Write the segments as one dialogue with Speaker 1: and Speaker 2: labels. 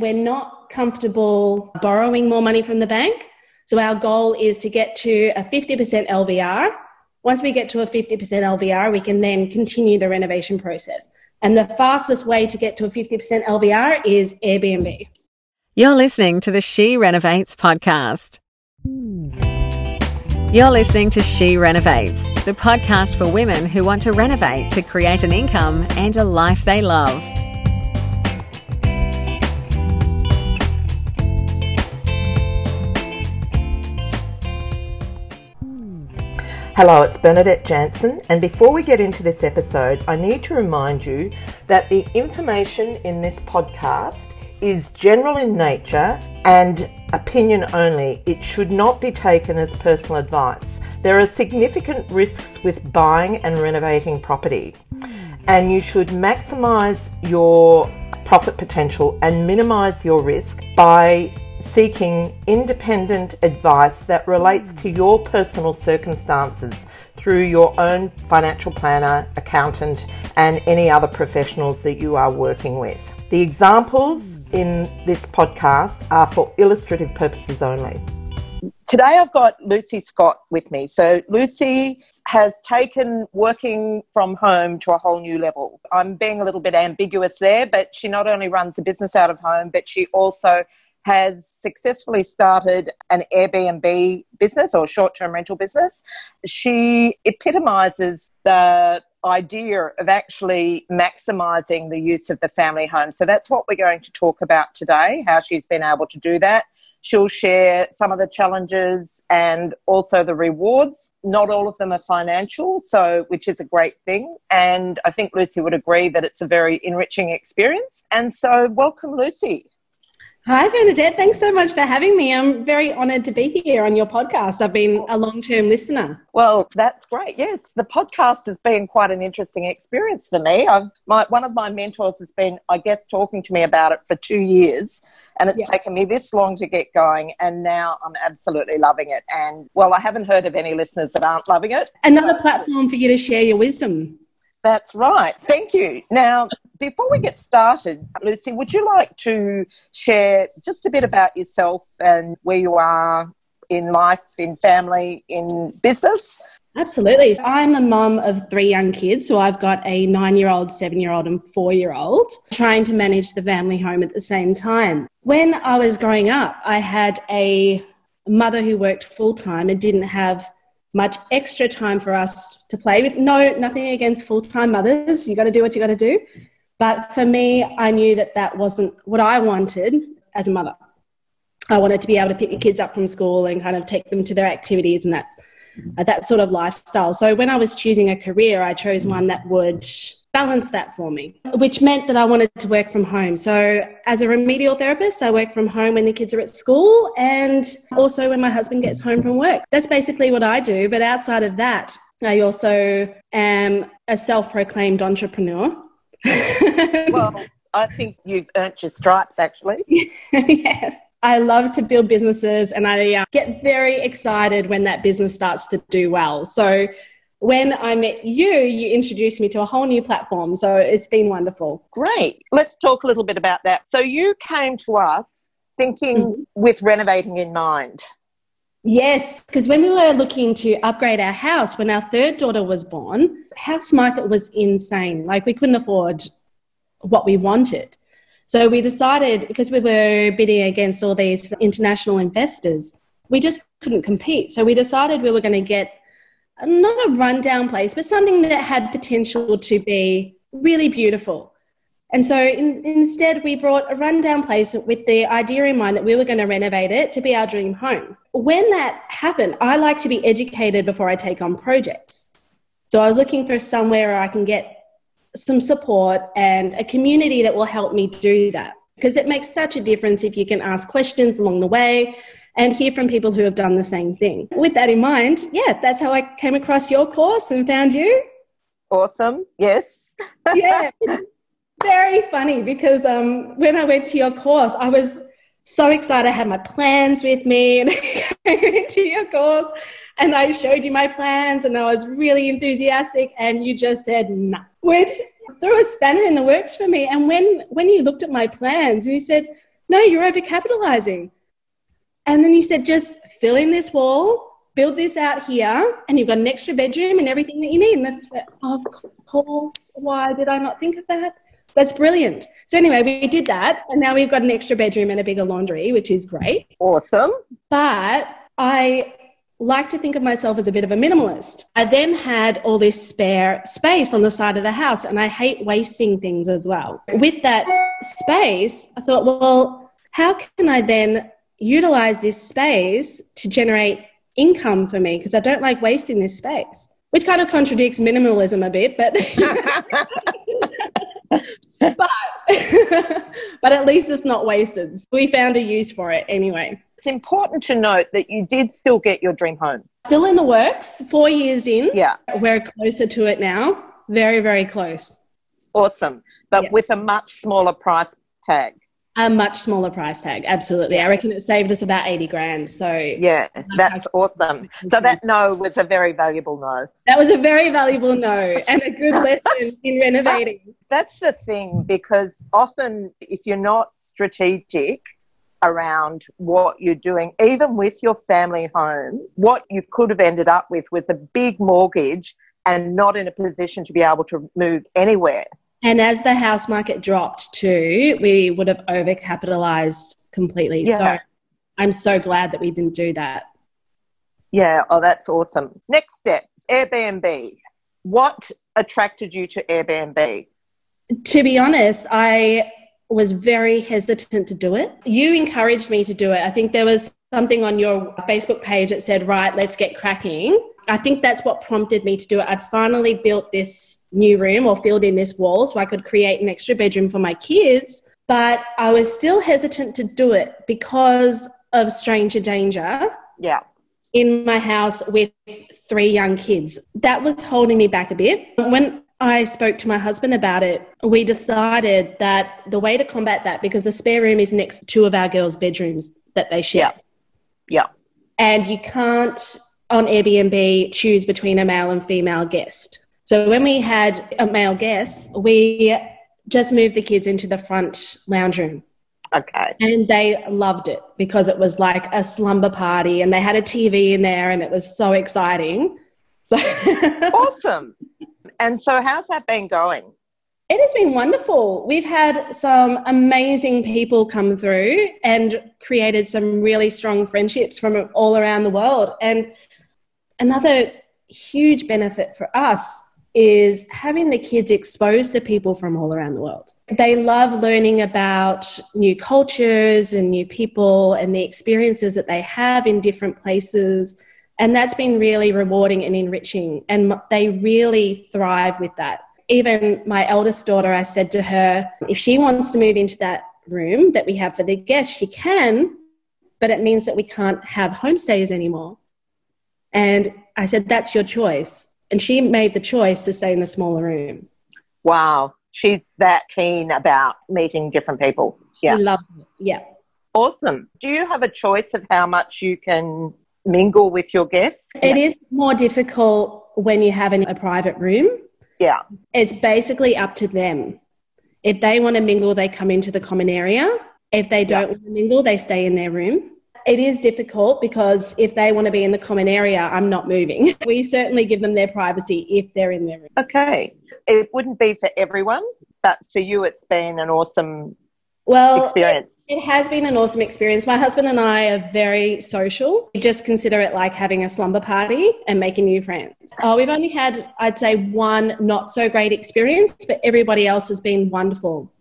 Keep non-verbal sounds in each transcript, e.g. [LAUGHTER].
Speaker 1: we're not comfortable borrowing more money from the bank. So our goal is to get to a 50% LVR. Once we get to a 50% LVR, we can then continue the renovation process. And the fastest way to get to a 50% LVR is Airbnb.
Speaker 2: You're listening to the She Renovates podcast. You're listening to She Renovates, the podcast for women who want to renovate to create an income and a life they love.
Speaker 3: Hello, it's Bernadette Janson, and before we get into this episode, I need to remind you that the information in this podcast is general in nature and opinion only. It should not be taken as personal advice. There are significant risks with buying and renovating property, and you should maximize your profit potential and minimize your risk by seeking independent advice that relates to your personal circumstances through your own financial planner, accountant, and any other professionals that you are working with. The examples in this podcast are for illustrative purposes only. Today I've got Lucy Scott with me. So Lucy has taken working from home to a whole new level. I'm being a little bit ambiguous there, but she not only runs a business out of home, but she also has successfully started an Airbnb business or short term rental business. She epitomizes the idea of actually maximizing the use of the family home. So that's what we're going to talk about today, how she's been able to do that. She'll share some of the challenges and also the rewards. Not all of them are financial, so which is a great thing. And I think Lucy would agree that it's a very enriching experience. And so welcome Lucy.
Speaker 1: Hi, Bernadette. Thanks so much for having me. I'm very honoured to be here on your podcast. I've been a long term listener.
Speaker 3: Well, that's great. Yes, the podcast has been quite an interesting experience for me. I've, my, one of my mentors has been, I guess, talking to me about it for two years, and it's yeah. taken me this long to get going, and now I'm absolutely loving it. And well, I haven't heard of any listeners that aren't loving it.
Speaker 1: Another platform for you to share your wisdom.
Speaker 3: That's right. Thank you. Now, before we mm. get started, Lucy, would you like to share just a bit about yourself and where you are in life, in family, in business?
Speaker 1: Absolutely. I'm a mum of three young kids. So I've got a nine year old, seven year old, and four year old, trying to manage the family home at the same time. When I was growing up, I had a mother who worked full time and didn't have much extra time for us to play with. No, nothing against full time mothers. You got to do what you got to do. But for me, I knew that that wasn't what I wanted as a mother. I wanted to be able to pick the kids up from school and kind of take them to their activities and that uh, that sort of lifestyle. So when I was choosing a career, I chose one that would balance that for me, which meant that I wanted to work from home. So as a remedial therapist, I work from home when the kids are at school and also when my husband gets home from work. That's basically what I do. But outside of that, I also am a self-proclaimed entrepreneur.
Speaker 3: Well, [LAUGHS] I think you've earned your stripes, actually. [LAUGHS]
Speaker 1: yes. I love to build businesses and I uh, get very excited when that business starts to do well. So, when I met you, you introduced me to a whole new platform. So, it's been wonderful.
Speaker 3: Great. Let's talk a little bit about that. So, you came to us thinking mm-hmm. with renovating in mind.
Speaker 1: Yes, because when we were looking to upgrade our house, when our third daughter was born, house market was insane. Like we couldn't afford what we wanted. So we decided, because we were bidding against all these international investors, we just couldn't compete. So we decided we were going to get not a rundown place, but something that had potential to be really beautiful. And so in, instead, we brought a rundown place with the idea in mind that we were going to renovate it to be our dream home. When that happened, I like to be educated before I take on projects. So I was looking for somewhere where I can get some support and a community that will help me do that. Because it makes such a difference if you can ask questions along the way and hear from people who have done the same thing. With that in mind, yeah, that's how I came across your course and found you.
Speaker 3: Awesome. Yes. [LAUGHS]
Speaker 1: yeah very funny because um, when I went to your course, I was so excited. I had my plans with me and [LAUGHS] I went to your course and I showed you my plans and I was really enthusiastic and you just said no, which threw a spanner in the works for me. And when, when you looked at my plans, you said, no, you're overcapitalizing. And then you said, just fill in this wall, build this out here, and you've got an extra bedroom and everything that you need. And that's, of course, why did I not think of that? That's brilliant. So, anyway, we did that, and now we've got an extra bedroom and a bigger laundry, which is great.
Speaker 3: Awesome.
Speaker 1: But I like to think of myself as a bit of a minimalist. I then had all this spare space on the side of the house, and I hate wasting things as well. With that space, I thought, well, how can I then utilize this space to generate income for me? Because I don't like wasting this space, which kind of contradicts minimalism a bit, but. [LAUGHS] [LAUGHS] but, [LAUGHS] but at least it's not wasted. We found a use for it anyway.
Speaker 3: It's important to note that you did still get your dream home.
Speaker 1: Still in the works, four years in.
Speaker 3: Yeah.
Speaker 1: We're closer to it now. Very, very close.
Speaker 3: Awesome. But yeah. with a much smaller price tag.
Speaker 1: A much smaller price tag, absolutely. Yeah. I reckon it saved us about 80 grand. So,
Speaker 3: yeah, that's awesome. So, that no was a very valuable no.
Speaker 1: That was a very valuable no [LAUGHS] and a good lesson in renovating.
Speaker 3: That's the thing because often if you're not strategic, around what you're doing, even with your family home, what you could have ended up with was a big mortgage and not in a position to be able to move anywhere.
Speaker 1: And as the house market dropped too, we would have overcapitalized completely. Yeah. So I'm so glad that we didn't do that.
Speaker 3: Yeah, oh, that's awesome. Next steps Airbnb. What attracted you to Airbnb?
Speaker 1: To be honest, I was very hesitant to do it. You encouraged me to do it. I think there was something on your Facebook page that said, right, let's get cracking. I think that's what prompted me to do it. I'd finally built this new room or filled in this wall so I could create an extra bedroom for my kids. But I was still hesitant to do it because of stranger danger.
Speaker 3: Yeah.
Speaker 1: In my house with three young kids. That was holding me back a bit. When I spoke to my husband about it, we decided that the way to combat that, because the spare room is next to two of our girls' bedrooms that they share.
Speaker 3: Yeah. yeah.
Speaker 1: And you can't on Airbnb choose between a male and female guest. So when we had a male guest, we just moved the kids into the front lounge room.
Speaker 3: Okay.
Speaker 1: And they loved it because it was like a slumber party and they had a TV in there and it was so exciting. So [LAUGHS]
Speaker 3: awesome. And so how's that been going?
Speaker 1: It has been wonderful. We've had some amazing people come through and created some really strong friendships from all around the world. And another huge benefit for us is having the kids exposed to people from all around the world. They love learning about new cultures and new people and the experiences that they have in different places. And that's been really rewarding and enriching. And they really thrive with that. Even my eldest daughter, I said to her, if she wants to move into that room that we have for the guests, she can, but it means that we can't have homestays anymore. And I said, That's your choice. And she made the choice to stay in the smaller room.
Speaker 3: Wow. She's that keen about meeting different people. Yeah.
Speaker 1: She loves it. Yeah.
Speaker 3: Awesome. Do you have a choice of how much you can mingle with your guests?
Speaker 1: It is more difficult when you have a private room.
Speaker 3: Yeah.
Speaker 1: It's basically up to them. If they want to mingle, they come into the common area. If they don't yeah. want to mingle, they stay in their room. It is difficult because if they want to be in the common area, I'm not moving. [LAUGHS] we certainly give them their privacy if they're in their room.
Speaker 3: Okay. It wouldn't be for everyone, but for you, it's been an awesome
Speaker 1: well,
Speaker 3: experience.
Speaker 1: It, it, has been an awesome experience. My husband and I are very social. We just consider it like having a slumber party and making new friends. Oh, we've only had, I'd say, one not so great experience, but everybody else has been wonderful.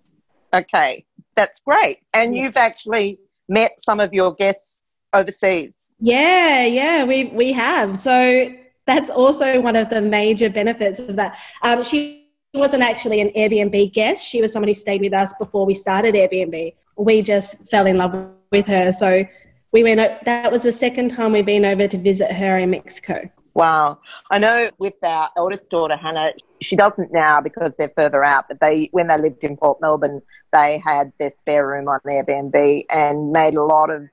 Speaker 3: Okay, that's great. And yeah. you've actually met some of your guests overseas.
Speaker 1: Yeah, yeah, we we have. So that's also one of the major benefits of that. Um, she wasn't actually an Airbnb guest. She was someone who stayed with us before we started Airbnb. We just fell in love with her. So we went. That was the second time we've been over to visit her in Mexico.
Speaker 3: Wow. I know with our eldest daughter, Hannah, she doesn't now because they're further out, but they, when they lived in Port Melbourne, they had their spare room on Airbnb and made a lot of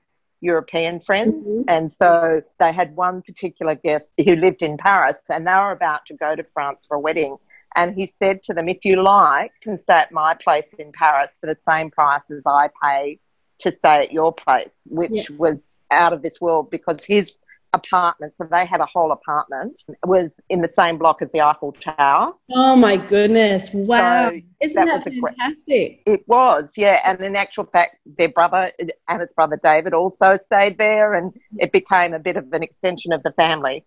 Speaker 3: European friends. Mm-hmm. And so they had one particular guest who lived in Paris and they were about to go to France for a wedding. And he said to them, if you like, you can stay at my place in Paris for the same price as I pay to stay at your place, which
Speaker 1: Yeah.
Speaker 3: was out of this world because his apartment, so they had a whole apartment, it was in the same block as the Eiffel Tower.
Speaker 1: Oh my goodness. Wow.
Speaker 3: So
Speaker 1: Isn't
Speaker 3: that
Speaker 1: that,
Speaker 3: a great-
Speaker 1: fantastic?
Speaker 3: It was, yeah. And in actual fact, their brother and his brother David also stayed there, and it became a bit of an extension of the family.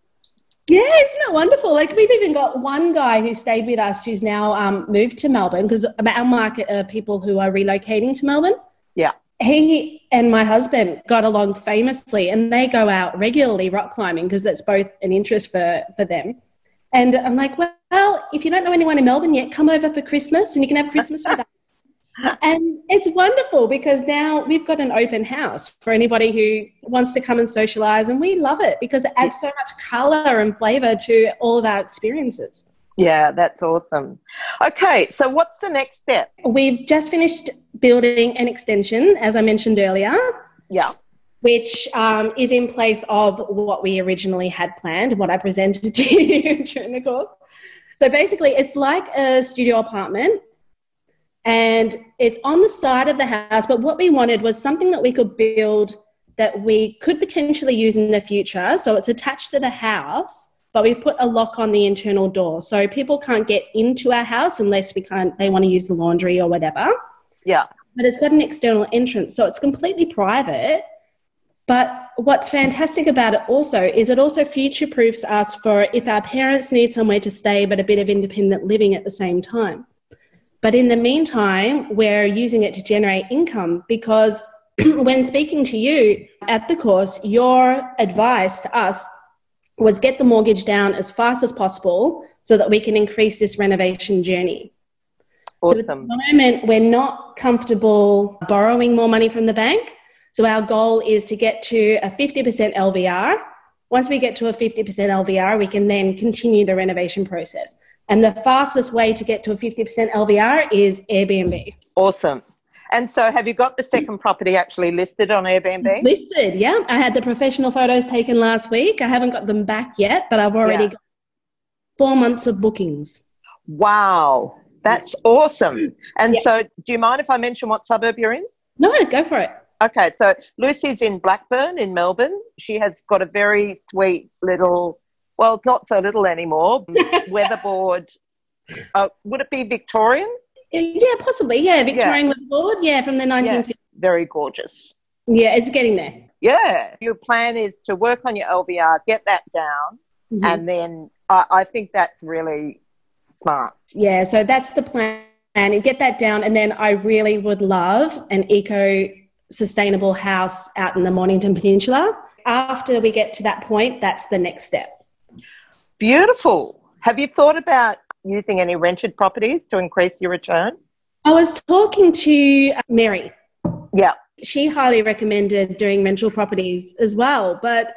Speaker 1: Yeah, isn't it wonderful? Like we've even got one guy who stayed with us who's now um, moved to Melbourne because our market are people who are relocating to Melbourne. He and my husband got along famously, and they go out regularly rock climbing because that's both an interest for for them. And I'm like, well, if you don't know anyone in Melbourne yet, come over for Christmas, and you can have Christmas with us. [LAUGHS] And it's wonderful because now we've got an open house for anybody who wants to come and socialize, and we love it because it adds so much color and flavor to all of our experiences.
Speaker 3: Yeah, that's awesome. Okay, so what's the next step?
Speaker 1: We've just finished building an extension, as I mentioned earlier,
Speaker 3: Yeah.
Speaker 1: which um, is in place of what we originally had planned what I presented [LAUGHS] to you during the course. So basically, it's like a studio apartment and it's on the side of the house. But what we wanted was something that we could build that we could potentially use in the future. So it's attached to the house, but we've put a lock on the internal door. So people can't get into our house unless we can't, they want to use the laundry or whatever
Speaker 3: Yeah.
Speaker 1: but it's got an external entrance, so it's completely private. But what's fantastic about it also is it also future proofs us for if our parents need somewhere to stay but a bit of independent living at the same time. But in the meantime, we're using it to generate income because [CLEARS THROAT] when speaking to you at the course, your advice to us was get the mortgage down as fast as possible so that we can increase this renovation journey. So at the moment, we're not comfortable borrowing more money from the bank. So our goal is to get to a 50% LVR. Once we get to a 50% LVR, we can then continue the renovation process. And the fastest way to get to a 50% LVR is Airbnb.
Speaker 3: Awesome. And so, have you got the second property actually listed on Airbnb?
Speaker 1: Listed, yeah. I had the professional photos taken last week. I haven't got them back yet, but I've already
Speaker 3: Yeah.
Speaker 1: got four months of bookings.
Speaker 3: Wow, that's awesome. And
Speaker 1: Yeah.
Speaker 3: so, do you mind if I mention what suburb you're in?
Speaker 1: No, go for it.
Speaker 3: Okay, so Lucy's in Blackburn in Melbourne. She has got a very sweet little, well, it's not so little anymore, [LAUGHS] weatherboard. Uh, would it be Victorian?
Speaker 1: Yeah, possibly. Yeah, Victorian with board. Yeah, from the 1950s.
Speaker 3: Very gorgeous.
Speaker 1: Yeah, it's getting there.
Speaker 3: Yeah, your plan is to work on your LVR, get that down,
Speaker 1: Mhm.
Speaker 3: and then I, I think that's really smart.
Speaker 1: Yeah, so that's the plan. And get that down. And then I really would love an eco sustainable house out in the Mornington Peninsula. After we get to that point, that's the next step.
Speaker 3: Beautiful. Have you thought about using any rented properties to increase your return?
Speaker 1: I was talking to uh, Mary.
Speaker 3: Yeah.
Speaker 1: She highly recommended doing rental properties as well. But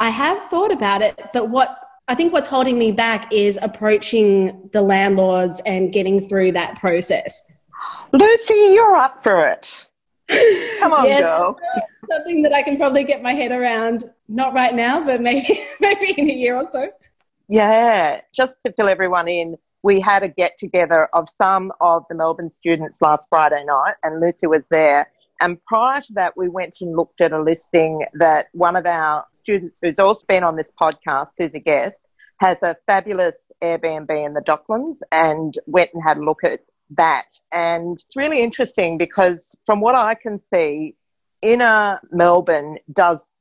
Speaker 1: I have thought about it. But what I think what's holding me back is approaching the landlords and getting through that process.
Speaker 3: Lucy, you're up for it. Come on, [LAUGHS]
Speaker 1: Yes,
Speaker 3: girl. [LAUGHS]
Speaker 1: something that I can probably get my head around. Not right now, but maybe [LAUGHS] maybe in a year or so.
Speaker 3: Yeah, just to fill everyone in, we had a get together of some of the Melbourne students last Friday night, and Lucy was there. And prior to that, we went and looked at a listing that one of our students, who's also been on this podcast, who's a guest, has a fabulous Airbnb in the Docklands, and went and had a look at that. And it's really interesting because, from what I can see, inner Melbourne does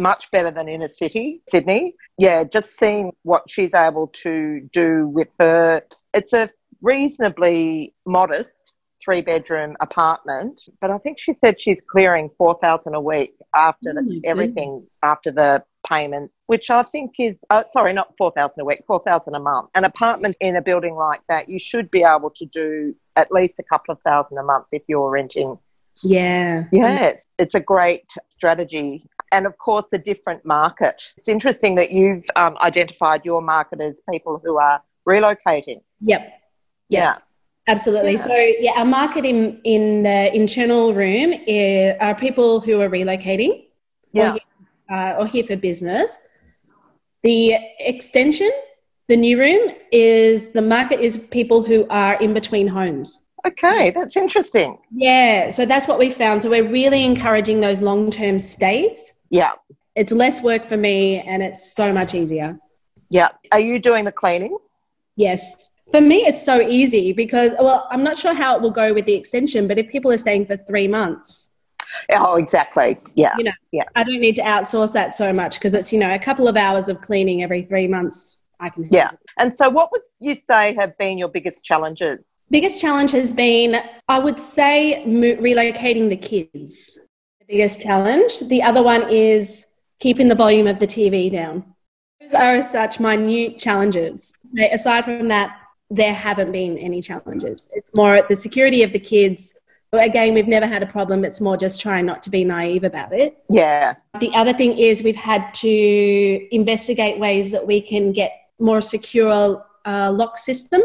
Speaker 3: much better than inner city, Sydney. Yeah, just seeing what she's able to do with her. It's a reasonably modest three bedroom apartment, but I think she said she's clearing 4000 a week after
Speaker 1: Oh
Speaker 3: the, everything, after the payments, which I think is, uh, sorry, not 4000 a week, 4000 a month. An apartment in a building like that, you should be able to do at least a couple of thousand a month if you're renting
Speaker 1: Yeah.
Speaker 3: yeah, it's, it's a great strategy. And of course, a different market. It's interesting that you've um, identified your market as people who are relocating.
Speaker 1: Yep.
Speaker 3: Yeah.
Speaker 1: Absolutely.
Speaker 3: Yeah.
Speaker 1: So, yeah, our market in, in the internal room is, are people who are relocating
Speaker 3: Yeah.
Speaker 1: or, here, uh, or here for business. The extension, the new room, is the market is people who are in between homes.
Speaker 3: Okay, that's interesting.
Speaker 1: Yeah, so that's what we found. So we're really encouraging those long term stays.
Speaker 3: Yeah.
Speaker 1: It's less work for me and it's so much easier.
Speaker 3: Yeah. Are you doing the cleaning?
Speaker 1: Yes. For me, it's so easy because, well, I'm not sure how it will go with the extension, but if people are staying for three months,
Speaker 3: Oh, exactly. Yeah.
Speaker 1: you know,
Speaker 3: Yeah.
Speaker 1: I don't need to outsource that so much because it's, you know, a couple of hours of cleaning every three months. I can.
Speaker 3: Yeah. And so, what would you say have been your biggest challenges?
Speaker 1: Biggest challenge has been, I would say, mo- relocating the kids. Biggest challenge. The other one is keeping the volume of the TV down. Those are such minute challenges. Aside from that, there haven't been any challenges. It's more the security of the kids. Again, we've never had a problem. It's more just trying not to be naive about it.
Speaker 3: Yeah.
Speaker 1: The other thing is we've had to investigate ways that we can get more secure uh, lock system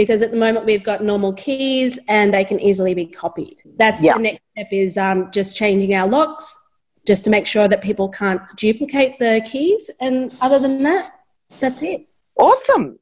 Speaker 1: because at the moment we've got normal keys and they can easily be copied. That's
Speaker 3: Yeah.
Speaker 1: the next step is um, just changing our locks just to make sure that people can't duplicate the keys. And other than that, that's it.
Speaker 3: Awesome.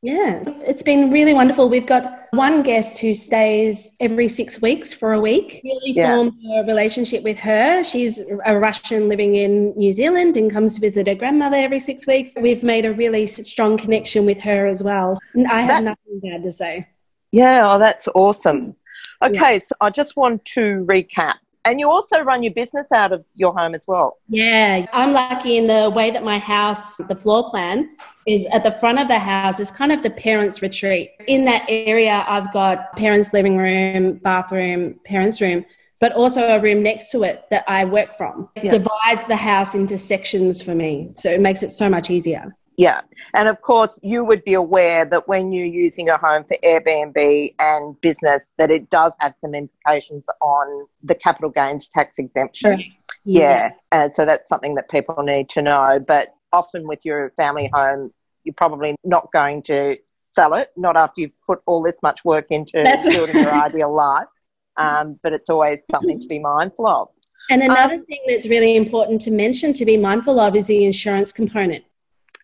Speaker 1: Yeah, it's been really wonderful. We've got one guest who stays every six weeks for a week. Really
Speaker 3: Yeah.
Speaker 1: formed a relationship with her. She's a Russian living in New Zealand and comes to visit her grandmother every six weeks. We've made a really strong connection with her as well. I have
Speaker 3: That-
Speaker 1: nothing bad to say.
Speaker 3: Yeah. Oh, that's awesome. Okay. So, I just want to recap. And you also run your business out of your home as well.
Speaker 1: Yeah, I'm lucky in the way that my house, the floor plan, is at the front of the house is kind of the parents' retreat. In that area, I've got parents' living room, bathroom, parents' room, but also a room next to it that I work from. It
Speaker 3: Yeah.
Speaker 1: divides the house into sections for me, so it makes it so much easier.
Speaker 3: Yeah. And of course, you would be aware that when you're using a home for Airbnb and business, that it does have some implications on the capital gains tax exemption.
Speaker 1: Correct.
Speaker 3: Yeah. And so that's something that people need to know. But often with your family home, you're probably not going to sell it, not after you've put all this much work into
Speaker 1: That's
Speaker 3: building your
Speaker 1: right.
Speaker 3: ideal [LAUGHS] life. Um, but it's always something to be mindful of.
Speaker 1: And another
Speaker 3: Um,
Speaker 1: thing that's really important to mention to be mindful of is the insurance component.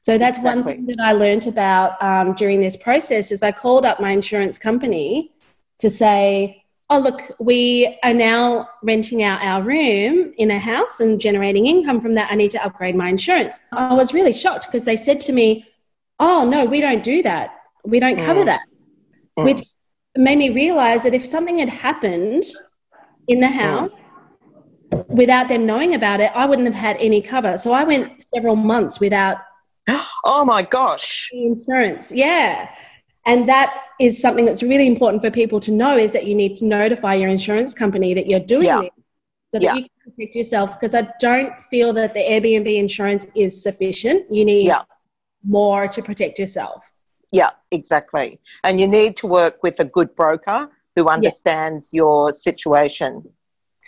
Speaker 1: So that's one thing that I learned about um, during this process is I called up my insurance company to say, oh, look, we are now renting out our room in a house and generating income from that. I need to upgrade my insurance. I was really shocked because they said to me, oh, no, we don't do that. We don't cover
Speaker 3: Mm.
Speaker 1: that.
Speaker 3: Mm.
Speaker 1: Which made me realize that if something had happened in the house, without them knowing about it, I wouldn't have had any cover. So I went several months without [GASPS]
Speaker 3: Oh my gosh.
Speaker 1: insurance. Yeah. And that is something that's really important for people to know is that you need to notify your insurance company that you're doing
Speaker 3: Yeah.
Speaker 1: this so that
Speaker 3: Yeah.
Speaker 1: you can protect yourself. Because I don't feel that the Airbnb insurance is sufficient. You need
Speaker 3: Yeah.
Speaker 1: more to protect yourself.
Speaker 3: Yeah, exactly. And you need to work with a good broker who understands your situation.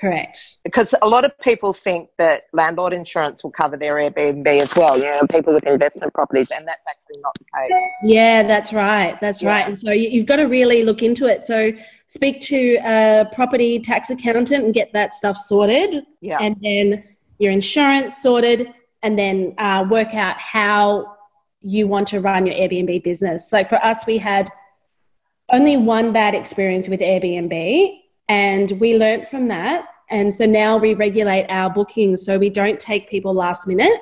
Speaker 1: Correct.
Speaker 3: Because a lot of people think that landlord insurance will cover their Airbnb as well, you know, people with investment properties, and that's actually not the case.
Speaker 1: Yeah, that's right. That's
Speaker 3: Yeah.
Speaker 1: right. And so you- you've got to really look into it. So speak to a property tax accountant and get that stuff sorted,
Speaker 3: Yeah.
Speaker 1: and then your insurance sorted, and then uh, work out how you want to run your Airbnb business. So for us, we had only one bad experience with Airbnb, and we learnt from that. And so now we regulate our bookings so we don't take people last minute.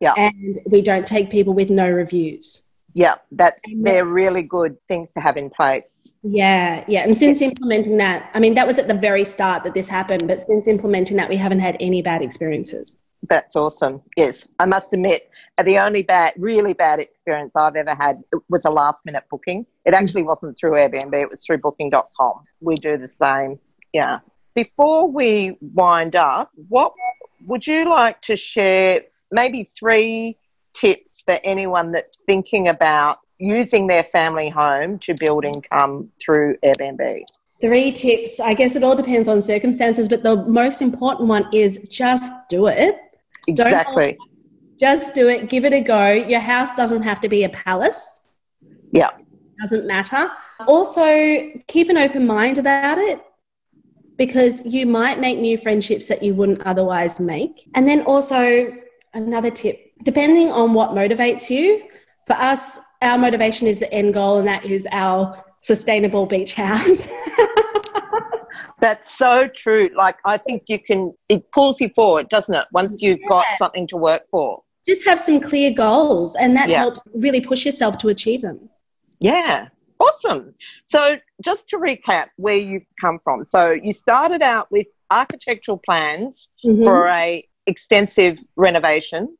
Speaker 3: Yeah.
Speaker 1: And we don't take people with no reviews.
Speaker 3: yeah, that's
Speaker 1: And
Speaker 3: they're really good things to have in place.
Speaker 1: Yeah, yeah. And since implementing that, I mean, that was at the very start that this happened, but since implementing that, we haven't had any bad experiences.
Speaker 3: That's awesome. Yes, I must admit, uh, the only bad, really bad experience I've ever had was a last minute booking. It actually wasn't through Airbnb, it was through booking.com. We do the same. Yeah. Before we wind up, what would you like to share maybe three tips for anyone that's thinking about using their family home to build income through Airbnb?
Speaker 1: Three tips. I guess it all depends on circumstances, but the most important one is just do it. Don't-
Speaker 3: Exactly.
Speaker 1: Just do it. Give it a go. Your house doesn't have to be a palace.
Speaker 3: Yeah.
Speaker 1: doesn't matter. Also, keep an open mind about it because you might make new friendships that you wouldn't otherwise make. And then also, another tip depending on what motivates you, for us, our motivation is the end goal, and that is our sustainable beach house. [LAUGHS]
Speaker 3: That's so true. Like, I think you can, it pulls you forward, doesn't it? Once you've
Speaker 1: Yeah.
Speaker 3: got something to work for.
Speaker 1: Just have some clear goals, and that
Speaker 3: Yeah.
Speaker 1: helps really push yourself to achieve them.
Speaker 3: Yeah. Awesome. So, just to recap where you've come from. So, you started out with architectural plans
Speaker 1: Mhm.
Speaker 3: for a extensive renovation.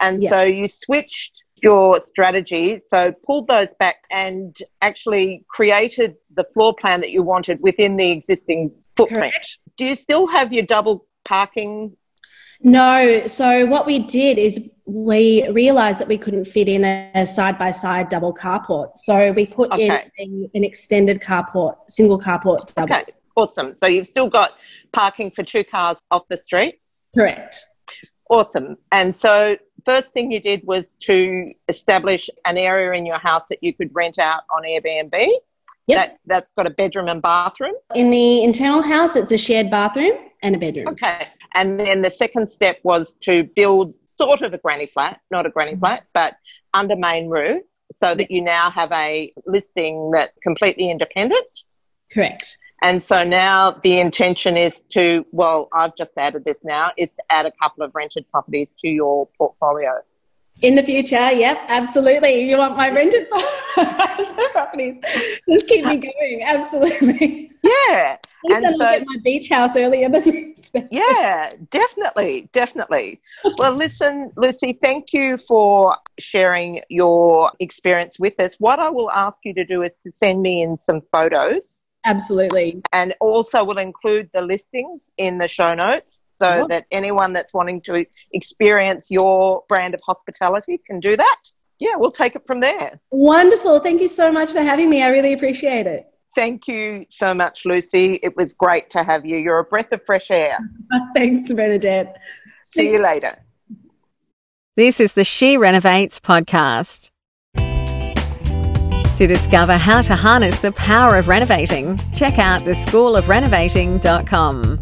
Speaker 3: And
Speaker 1: Yeah.
Speaker 3: so you switched your strategy, so pulled those back and actually created the floor plan that you wanted within the existing footprint.
Speaker 1: Correct.
Speaker 3: Do you still have your double parking?
Speaker 1: No, so what we did is we realized that we couldn't fit in a side by side double carport. So we put
Speaker 3: Okay.
Speaker 1: in a, an extended carport, single carport double.
Speaker 3: Okay, awesome. So you've still got parking for two cars off the street.
Speaker 1: Correct.
Speaker 3: Awesome. And so, first thing you did was to establish an area in your house that you could rent out on Airbnb.
Speaker 1: Yep.
Speaker 3: That, that's got a bedroom and bathroom.
Speaker 1: In the internal house, it's a shared bathroom and a bedroom.
Speaker 3: Okay. And then the second step was to build sort of a granny flat, not a granny mm-hmm. flat, but under main roof so that you now have a listing that's completely independent.
Speaker 1: Correct.
Speaker 3: And so now the intention is to, well, I've just added this now, is to add a couple of rented properties to your portfolio.
Speaker 1: In the future, yep, absolutely. You want my rented [LAUGHS] properties? Just keep me going. Absolutely.
Speaker 3: Yeah. [LAUGHS]
Speaker 1: And so, my beach house earlier than [LAUGHS] expected.
Speaker 3: Yeah, definitely, definitely. Well, listen, Lucy, thank you for sharing your experience with us. What I will ask you to do is to send me in some photos
Speaker 1: Absolutely.
Speaker 3: and also we'll include the listings in the show notes so
Speaker 1: Yeah.
Speaker 3: that anyone that's wanting to experience your brand of hospitality can do that. Yeah, we'll take it from there.
Speaker 1: Wonderful. Thank you so much for having me. I really appreciate it.
Speaker 3: Thank you so much, Lucy. It was great to have you. You're a breath of fresh air. [LAUGHS]
Speaker 1: Thanks, Bernadette.
Speaker 3: See you later.
Speaker 2: This is the She Renovates podcast. To discover how to harness the power of renovating, check out theschoolofrenovating.com.